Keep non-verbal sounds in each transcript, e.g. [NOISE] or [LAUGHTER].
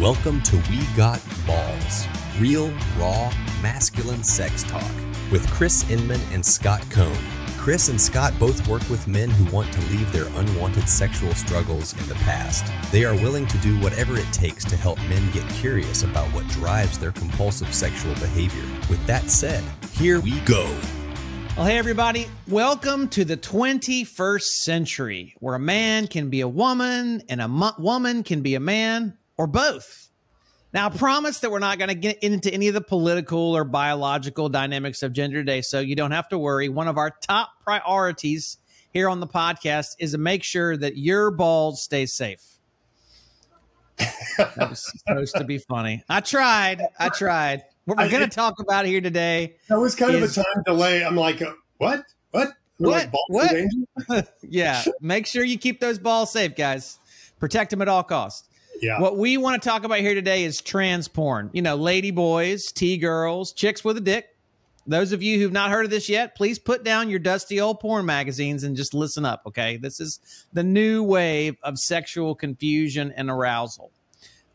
Welcome to We Got Balls, real, raw, masculine sex talk with Chris Inman and Scott Cohn. Chris and Scott both work with men who want to leave their unwanted sexual struggles in the past. They are willing to do whatever it takes to help men get curious about what drives their compulsive sexual behavior. With that said, here we go. Well, hey, everybody. Welcome to the 21st century where a man can be a woman and a mo- woman can be a man or both. Now, I promise that we're not going to get into any of the political or biological dynamics of gender today, so you don't have to worry. One of our top priorities here on the podcast is to make sure that your balls stay safe. that was supposed to be funny. I tried. I tried. What we're going to talk about here today. That was kind is, of a time delay. I'm like, uh, what? What? What? Like what? [LAUGHS] yeah. Make sure you keep those balls safe, guys. Protect them at all costs. Yeah. What we want to talk about here today is trans porn. You know, lady boys, T girls, chicks with a dick. Those of you who've not heard of this yet, please put down your dusty old porn magazines and just listen up, okay? This is the new wave of sexual confusion and arousal.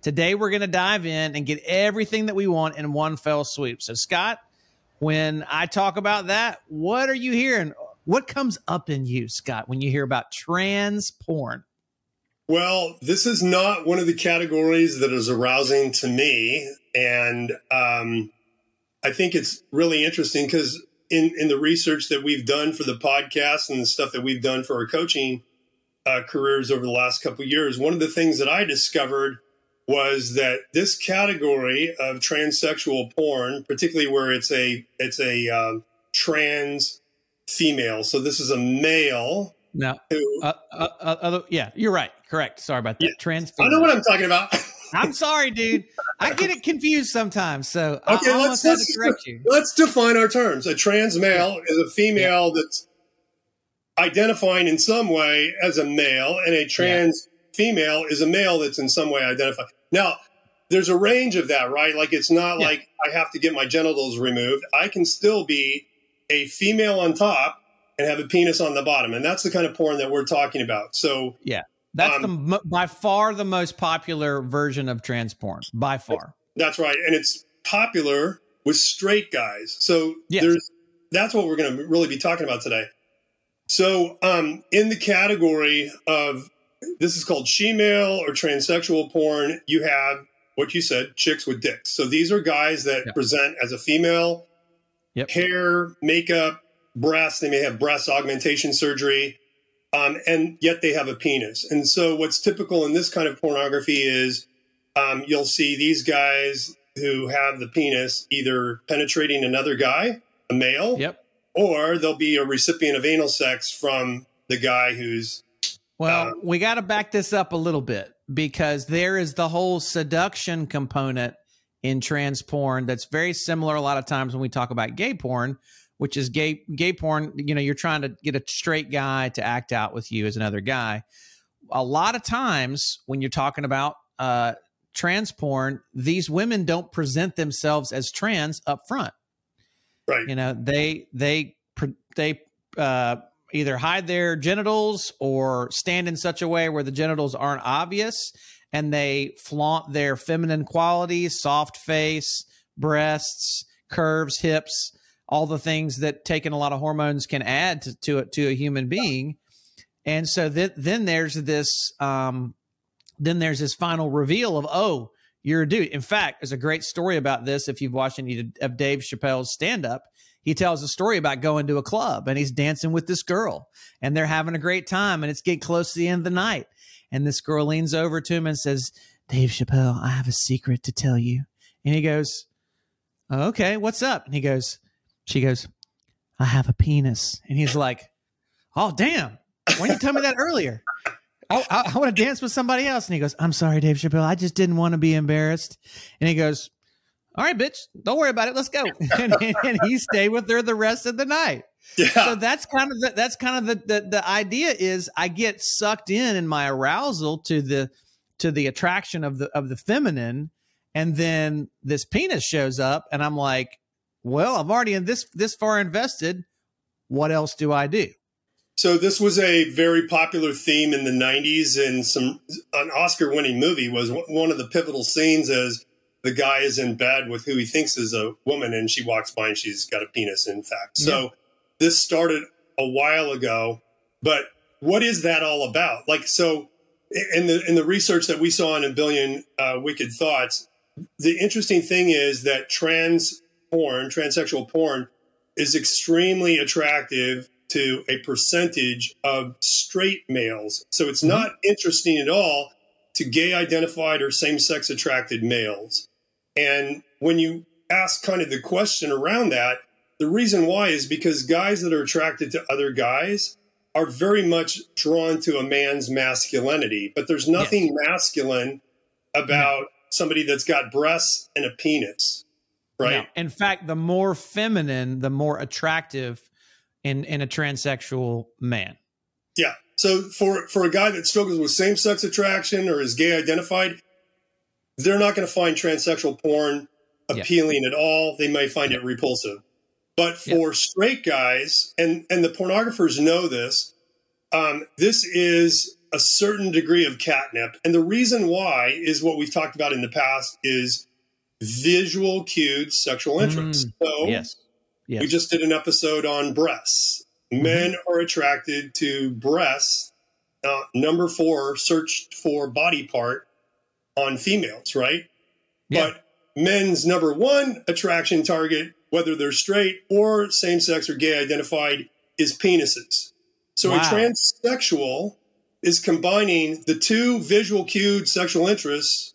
Today, we're going to dive in and get everything that we want in one fell swoop. So, Scott, when I talk about that, what are you hearing? What comes up in you, Scott, when you hear about trans porn? Well, this is not one of the categories that is arousing to me. And um, I think it's really interesting because in, in the research that we've done for the podcast and the stuff that we've done for our coaching uh, careers over the last couple years, one of the things that I discovered was that this category of transsexual porn, particularly where it's a it's a um, trans female, so this is a male no. Uh, uh, uh, uh, yeah, you're right. Correct. Sorry about that. Yeah. Trans. I know what I'm talking about. [LAUGHS] I'm sorry, dude. I get it confused sometimes. So okay, I let's, let's, correct you. Let's define our terms. A trans male is a female yeah. that's identifying in some way as a male, and a trans yeah. female is a male that's in some way identified. Now, there's a range of that, right? Like it's not yeah. like I have to get my genitals removed. I can still be a female on top and have a penis on the bottom. And that's the kind of porn that we're talking about. So, yeah, that's um, the by far the most popular version of trans porn, by far. That's right. And it's popular with straight guys. So, yes. there's that's what we're going to really be talking about today. So, um, in the category of this is called she-male or transsexual porn, you have what you said, chicks with dicks. So these are guys that yep. present as a female, yep. hair, makeup, breasts, they may have breast augmentation surgery, um, and yet they have a penis. And so, what's typical in this kind of pornography is um, you'll see these guys who have the penis either penetrating another guy, a male, yep. or they'll be a recipient of anal sex from the guy who's. Well, uh, we got to back this up a little bit because there is the whole seduction component in trans porn that's very similar a lot of times when we talk about gay porn which is gay gay porn. You know, you're trying to get a straight guy to act out with you as another guy. A lot of times when you're talking about uh, trans porn, these women don't present themselves as trans up front. Right. You know, they they they uh, either hide their genitals or stand in such a way where the genitals aren't obvious, and they flaunt their feminine qualities, soft face, breasts, curves, hips all the things that taking a lot of hormones can add to to, a, to a human being. And so th- then there's this um, then there's this final reveal of oh you're a dude. In fact, there's a great story about this if you've watched any of Dave Chappelle's stand up. He tells a story about going to a club and he's dancing with this girl and they're having a great time and it's getting close to the end of the night. And this girl leans over to him and says, Dave Chappelle, I have a secret to tell you. And he goes, Okay, what's up? And he goes, she goes, I have a penis. And he's like, Oh, damn. Why didn't you tell me that earlier? I, I, I want to dance with somebody else. And he goes, I'm sorry, Dave Chappelle. I just didn't want to be embarrassed. And he goes, All right, bitch, don't worry about it. Let's go. [LAUGHS] and, and he stayed with her the rest of the night. Yeah. So that's kind of the, that's kind of the, the the idea is I get sucked in in my arousal to the to the attraction of the of the feminine, and then this penis shows up, and I'm like, well, I'm already in this this far invested. What else do I do? So this was a very popular theme in the 90s and some an Oscar winning movie was one of the pivotal scenes as the guy is in bed with who he thinks is a woman and she walks by and she's got a penis in fact. So yeah. this started a while ago, but what is that all about? Like so in the in the research that we saw in a billion uh, wicked thoughts, the interesting thing is that trans porn, transsexual porn, is extremely attractive to a percentage of straight males. So it's mm-hmm. not interesting at all to gay identified or same sex attracted males. And when you ask kind of the question around that, the reason why is because guys that are attracted to other guys are very much drawn to a man's masculinity, but there's nothing yes. masculine about somebody that's got breasts and a penis, right? No. In fact, the more feminine, the more attractive in in a transsexual man. Yeah. So for for a guy that struggles with same sex attraction or is gay identified, they're not going to find transsexual porn appealing yeah. at all. They may find yeah. it repulsive. But for yeah. straight guys, and and the pornographers know this, um, this is a certain degree of catnip. And the reason why is what we've talked about in the past is visual cued sexual interest. Mm, so yes. yes. we just did an episode on breasts. Mm-hmm. Men are attracted to breasts. Uh, number four, searched for body part on females, right? Yeah. But men's number one attraction target whether they're straight or same sex or gay identified, is penises. So wow. a transsexual is combining the two visual cued sexual interests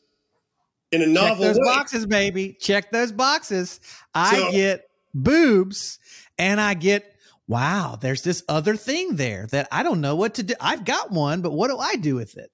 in a novel Check those way. boxes, baby. Check those boxes. I so, get boobs and I get wow, there's this other thing there that I don't know what to do. I've got one, but what do I do with it?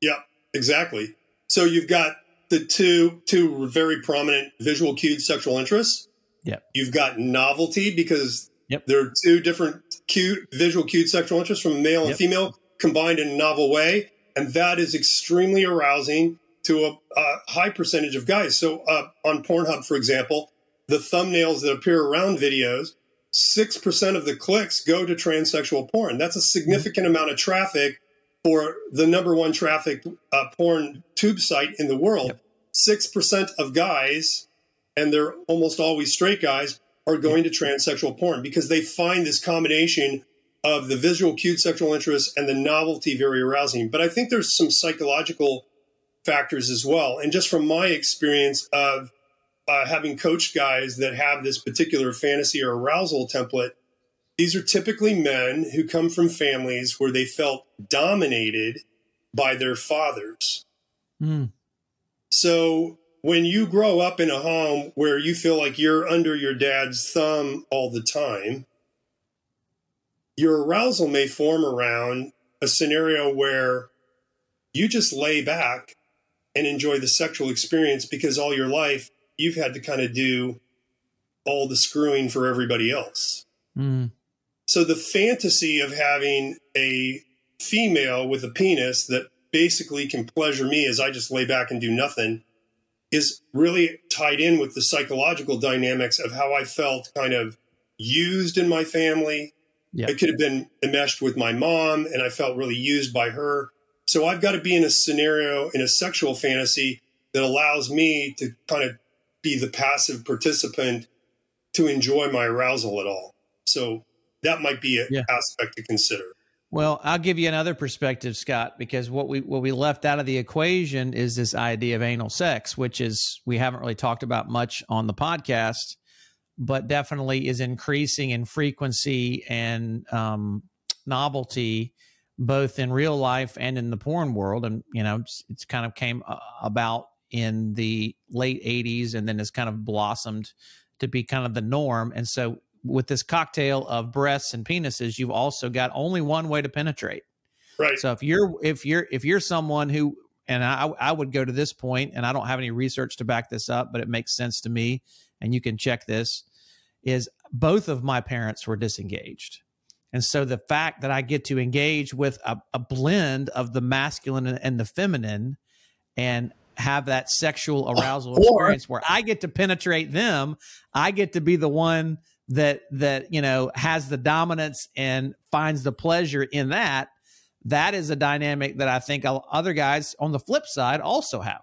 Yeah, exactly. So you've got the two two very prominent visual cued sexual interests Yep. You've got novelty because yep. there are two different cute visual cued sexual interests from male and yep. female combined in a novel way. And that is extremely arousing to a, a high percentage of guys. So uh, on Pornhub, for example, the thumbnails that appear around videos, 6% of the clicks go to transsexual porn. That's a significant mm-hmm. amount of traffic for the number one traffic uh, porn tube site in the world. Yep. 6% of guys and they're almost always straight guys, are going to transsexual porn because they find this combination of the visual cued sexual interest and the novelty very arousing. But I think there's some psychological factors as well. And just from my experience of uh, having coached guys that have this particular fantasy or arousal template, these are typically men who come from families where they felt dominated by their fathers. Mm. So when you grow up in a home where you feel like you're under your dad's thumb all the time, your arousal may form around a scenario where you just lay back and enjoy the sexual experience because all your life you've had to kind of do all the screwing for everybody else. Mm. So the fantasy of having a female with a penis that basically can pleasure me as I just lay back and do nothing is really tied in with the psychological dynamics of how I felt kind of used in my family. Yeah. It could have been enmeshed with my mom, and I felt really used by her. So I've got to be in a scenario, in a sexual fantasy that allows me to kind of be the passive participant to enjoy my arousal at all. So that might be an yeah. aspect to consider. Well, I'll give you another perspective, Scott, because what we what we left out of the equation is this idea of anal sex, which is we haven't really talked about much on the podcast, but definitely is increasing in frequency and um, novelty, both in real life and in the porn world. And you know, it's, it's kind of came uh, about in the late '80s, and then has kind of blossomed to be kind of the norm. And so with this cocktail of breasts and penises, you've also got only one way to penetrate. Right. So if you're if you're if you're someone who and I I would go to this point and I don't have any research to back this up, but it makes sense to me and you can check this is both of my parents were disengaged. And so the fact that I get to engage with a, a blend of the masculine and the feminine and have that sexual arousal or, experience where I get to penetrate them, I get to be the one that that you know has the dominance and finds the pleasure in that that is a dynamic that i think other guys on the flip side also have.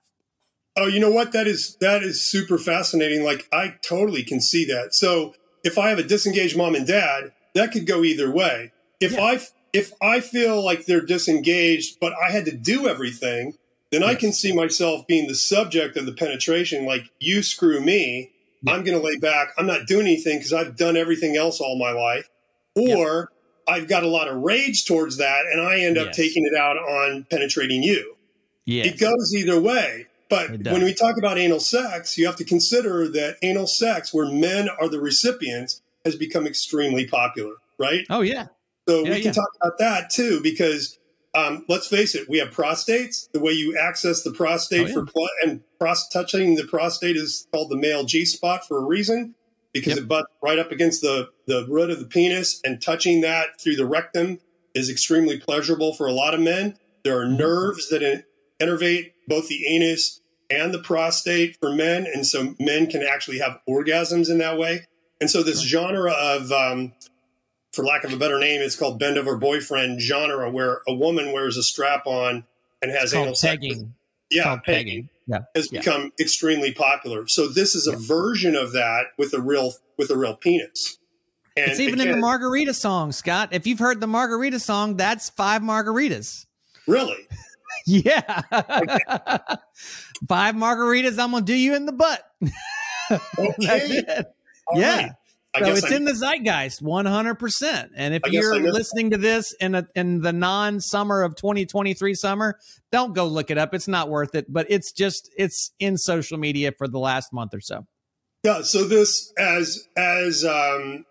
Oh you know what? That is that is super fascinating. Like i totally can see that. So if i have a disengaged mom and dad that could go either way if yeah. i if i feel like they're disengaged but i had to do everything then yes. i can see myself being the subject of the penetration like you screw me I'm going to lay back. I'm not doing anything because I've done everything else all my life. Or yep. I've got a lot of rage towards that and I end up yes. taking it out on penetrating you. Yes. It goes either way. But when we talk about anal sex, you have to consider that anal sex, where men are the recipients, has become extremely popular, right? Oh, yeah. So yeah, we can yeah. talk about that too, because um, let's face it, we have prostates. The way you access the prostate oh, yeah. for pl- and pros- touching the prostate is called the male G spot for a reason because yep. it butts right up against the the root of the penis, and touching that through the rectum is extremely pleasurable for a lot of men. There are mm-hmm. nerves that in- innervate both the anus and the prostate for men, and so men can actually have orgasms in that way. And so this genre of um, for lack of a better name, it's called bend over boyfriend genre, where a woman wears a strap on and has anal pegging. Sex. Yeah, pegging. pegging. Yeah, has yeah. become extremely popular. So this is a yeah. version of that with a real with a real penis. And it's even again, in the margarita song, Scott. If you've heard the margarita song, that's five margaritas. Really? [LAUGHS] yeah. [LAUGHS] five margaritas. I'm gonna do you in the butt. [LAUGHS] okay. Yeah. Right. So it's I, in the zeitgeist 100% and if you're listening to this in a, in the non summer of 2023 summer don't go look it up. It's not worth it but it's just it's in social media for the last month or so. Yeah so this as as um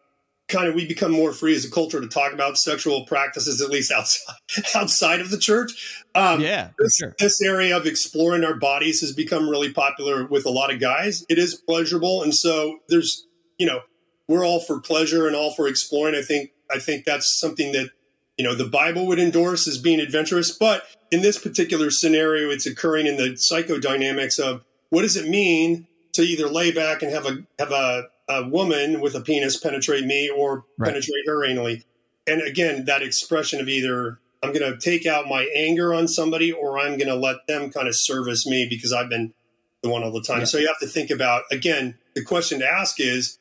kind of we become more free as a culture to talk about sexual practices at least outside [LAUGHS] outside of the church um yeah this, sure. this area of exploring our bodies has become really popular with a lot of guys. It is pleasurable and so there's you know we're all for pleasure and all for exploring. I think I think that's something that you know the Bible would endorse as being adventurous. But in this particular scenario, it's occurring in the psychodynamics of what does it mean to either lay back and have a have a, a woman with a penis penetrate me or right. penetrate her anally. And again, that expression of either I'm going to take out my anger on somebody or I'm going to let them kind of service me because I've been the one all the time. Yeah. So you have to think about again, the question to ask is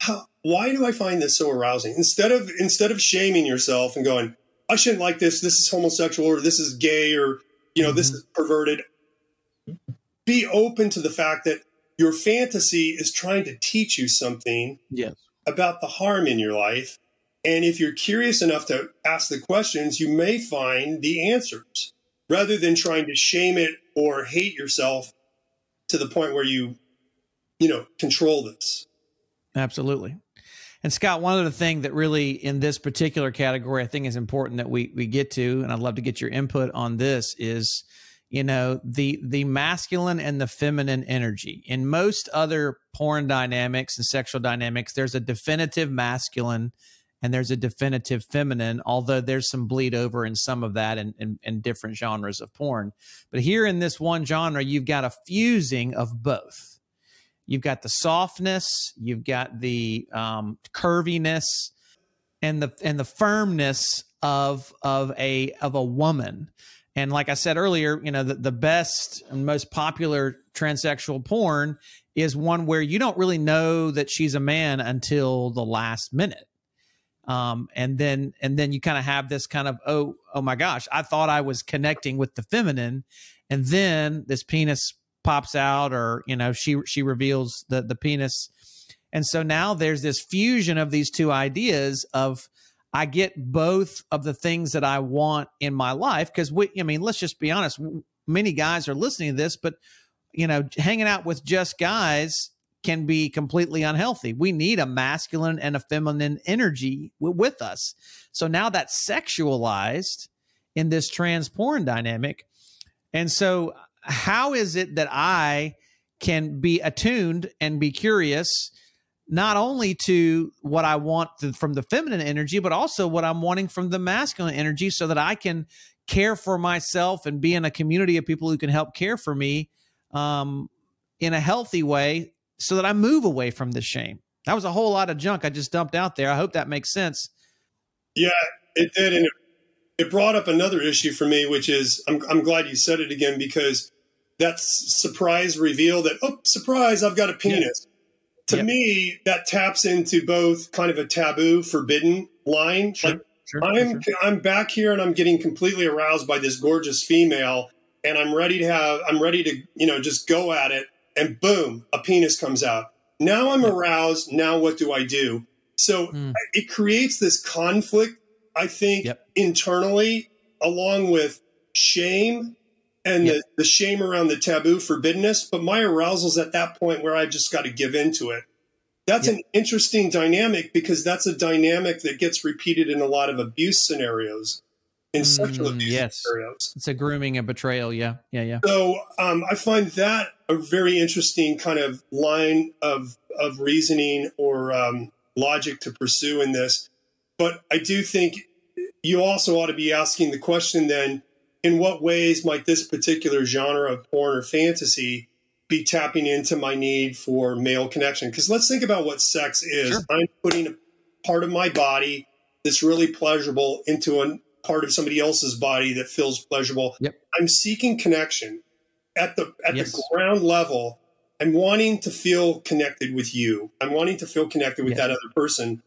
how, [SIGHS] why do I find this so arousing? Instead of instead of shaming yourself and going, I shouldn't like this. This is homosexual, or this is gay, or you know, mm-hmm. this is perverted. Be open to the fact that your fantasy is trying to teach you something yes. about the harm in your life. And if you're curious enough to ask the questions, you may find the answers rather than trying to shame it or hate yourself to the point where you, you know, control this. Absolutely. And Scott, one other thing that really in this particular category I think is important that we we get to, and I'd love to get your input on this, is you know the the masculine and the feminine energy. In most other porn dynamics and sexual dynamics, there's a definitive masculine and there's a definitive feminine, although there's some bleed over in some of that in, in, in different genres of porn. But here in this one genre, you've got a fusing of both You've got the softness, you've got the um, curviness, and the and the firmness of of a of a woman. And like I said earlier, you know, the, the best and most popular transsexual porn is one where you don't really know that she's a man until the last minute. Um, and then and then you kind of have this kind of oh oh my gosh, I thought I was connecting with the feminine, and then this penis pops out or you know she she reveals the the penis and so now there's this fusion of these two ideas of I get both of the things that I want in my life because we I mean let's just be honest many guys are listening to this but you know hanging out with just guys can be completely unhealthy. We need a masculine and a feminine energy w- with us. So now that's sexualized in this trans porn dynamic. And so how is it that I can be attuned and be curious not only to what I want to, from the feminine energy, but also what I'm wanting from the masculine energy so that I can care for myself and be in a community of people who can help care for me um, in a healthy way so that I move away from the shame. That was a whole lot of junk I just dumped out there. I hope that makes sense. Yeah, it did. And it, it brought up another issue for me, which is I'm, I'm glad you said it again because that surprise reveal that, oh, surprise, I've got a penis. To yep. me, that taps into both kind of a taboo, forbidden line. Sure, like, sure, I'm, sure. I'm back here and I'm getting completely aroused by this gorgeous female and I'm ready to have, I'm ready to, you know, just go at it. And boom, a penis comes out. Now I'm aroused. Now what do I do? So mm. it creates this conflict, I think, yep. internally, along with shame and yep. the, the shame around the taboo forbiddenness. But my arousal's at that point where I've just got to give into it. That's yep. an interesting dynamic because that's a dynamic that gets repeated in a lot of abuse scenarios in sexual mm, abuse yes. scenarios. It's a grooming and betrayal. Yeah. Yeah. Yeah. So um, I find that a very interesting kind of line of, of reasoning or um, logic to pursue in this. But I do think you also ought to be asking the question then in what ways might this particular genre of porn or fantasy be tapping into my need for male connection? Because let's think about what sex is. Sure. I'm putting a part of my body that's really pleasurable into a part of somebody else's body that feels pleasurable. Yep. I'm seeking connection at the at yes. the ground level. I'm wanting to feel connected with you. I'm wanting to feel connected with yes. that other person.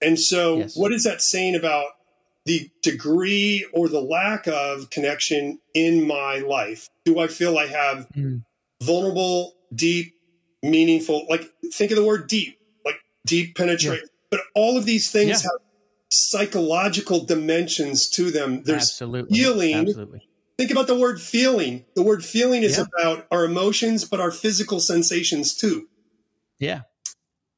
And so, yes. what is that saying about the degree or the lack of connection in my life? Do I feel I have mm. vulnerable, deep, meaningful, like think of the word deep, like deep penetrate. Yeah. But all of these things yeah. have psychological dimensions to them. There's Absolutely. healing. Absolutely. Think about the word feeling. The word feeling is yeah. about our emotions, but our physical sensations too. Yeah.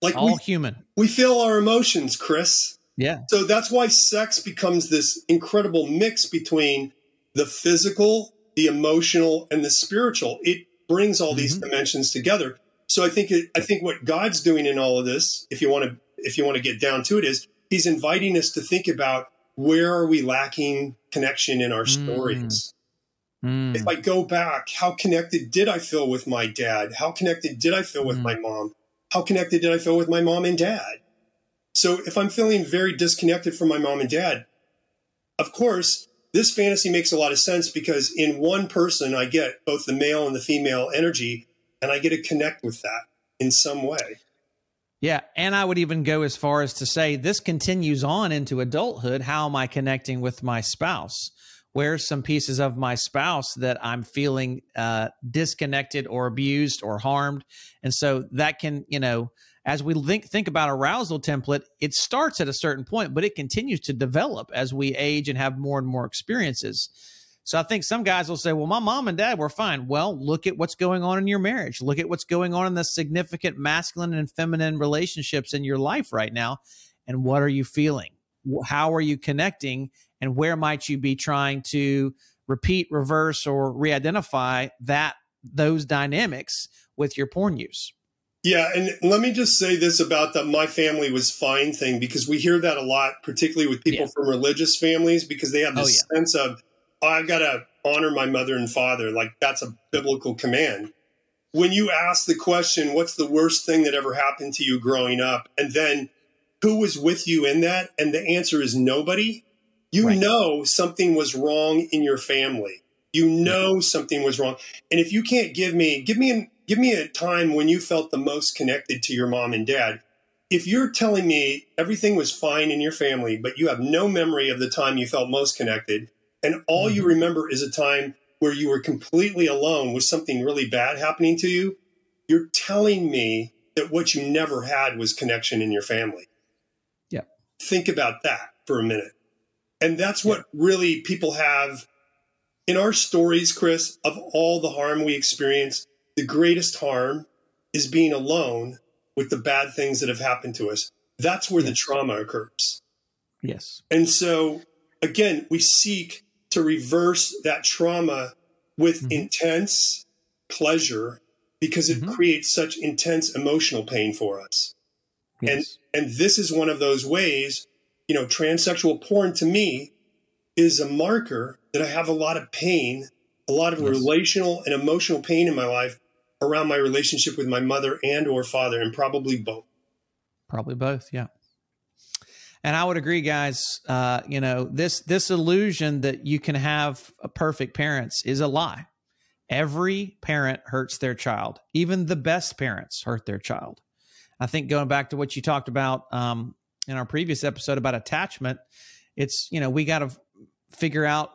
Like all we, human. We feel our emotions, Chris. Yeah. So that's why sex becomes this incredible mix between the physical, the emotional, and the spiritual. It brings all mm-hmm. these dimensions together. So I think it, I think what God's doing in all of this, if you want to if you want to get down to it, is He's inviting us to think about where are we lacking connection in our mm. stories. Mm. If I go back, how connected did I feel with my dad? How connected did I feel with mm. my mom? How connected did I feel with my mom and dad? So if I'm feeling very disconnected from my mom and dad, of course, this fantasy makes a lot of sense because in one person, I get both the male and the female energy, and I get to connect with that in some way. Yeah. And I would even go as far as to say this continues on into adulthood. How am I connecting with my spouse? Where's some pieces of my spouse that I'm feeling uh, disconnected or abused or harmed? And so that can, you know, as we think think about arousal template, it starts at a certain point, but it continues to develop as we age and have more and more experiences. So I think some guys will say, well, my mom and dad were fine. Well, look at what's going on in your marriage. Look at what's going on in the significant masculine and feminine relationships in your life right now. And what are you feeling? How are you connecting? And where might you be trying to repeat, reverse, or re identify that those dynamics with your porn use? Yeah, and let me just say this about the my family was fine thing because we hear that a lot, particularly with people yeah. from religious families, because they have this oh, yeah. sense of oh, I've got to honor my mother and father. Like that's a biblical command. When you ask the question, what's the worst thing that ever happened to you growing up? And then who was with you in that? And the answer is nobody. You right. know something was wrong in your family. You know something was wrong. And if you can't give me, give me an Give me a time when you felt the most connected to your mom and dad. If you're telling me everything was fine in your family, but you have no memory of the time you felt most connected, and all mm-hmm. you remember is a time where you were completely alone with something really bad happening to you, you're telling me that what you never had was connection in your family. Yeah. Think about that for a minute. And that's what yeah. really people have in our stories, Chris, of all the harm we experience the greatest harm is being alone with the bad things that have happened to us. That's where yes. the trauma occurs. Yes. And so, again, we seek to reverse that trauma with mm-hmm. intense pleasure because it mm-hmm. creates such intense emotional pain for us. Yes. And and this is one of those ways, you know, transsexual porn to me is a marker that I have a lot of pain, a lot of yes. relational and emotional pain in my life around my relationship with my mother and or father and probably both Probably both, yeah. And I would agree, guys. Uh, you know this this illusion that you can have a perfect parents is a lie. Every parent hurts their child. Even the best parents hurt their child. I think going back to what you talked about um, in our previous episode about attachment, it's you know we got to figure out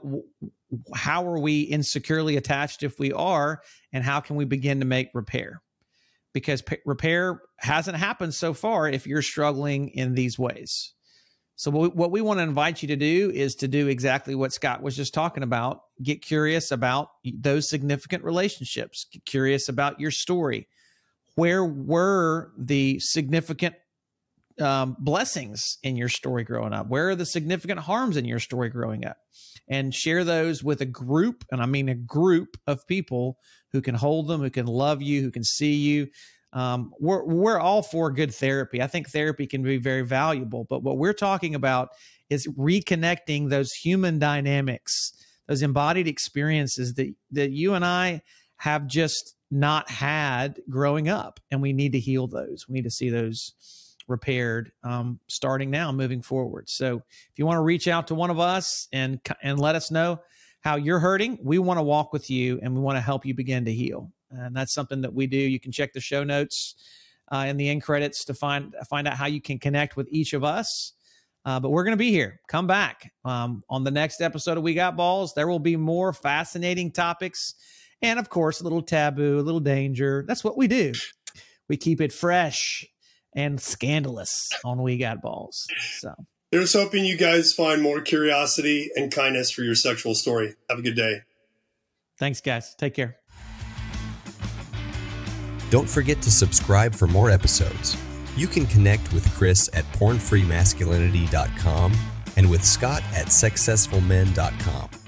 how are we insecurely attached if we are, and how can we begin to make repair because p- repair hasn't happened so far if you're struggling in these ways. So, what we want to invite you to do is to do exactly what Scott was just talking about. Get curious about those significant relationships, get curious about your story. Where were the significant um, blessings in your story growing up? Where are the significant harms in your story growing up? And share those with a group, and I mean a group of people who can hold them, who can love you, who can see you. Um, we're we're all for good therapy. I think therapy can be very valuable, but what we're talking about is reconnecting those human dynamics, those embodied experiences that that you and I have just not had growing up, and we need to heal those. We need to see those repaired um, starting now, moving forward. So, if you want to reach out to one of us and and let us know how you're hurting, we want to walk with you and we want to help you begin to heal. And that's something that we do. You can check the show notes uh, in the end credits to find find out how you can connect with each of us. Uh, but we're going to be here. Come back um, on the next episode of We Got Balls. There will be more fascinating topics, and of course, a little taboo, a little danger. That's what we do. We keep it fresh and scandalous on We Got Balls. So. Here's hoping you guys find more curiosity and kindness for your sexual story. Have a good day. Thanks, guys. Take care. Don't forget to subscribe for more episodes. You can connect with Chris at pornfreemasculinity.com and with Scott at sexcessfulmen.com.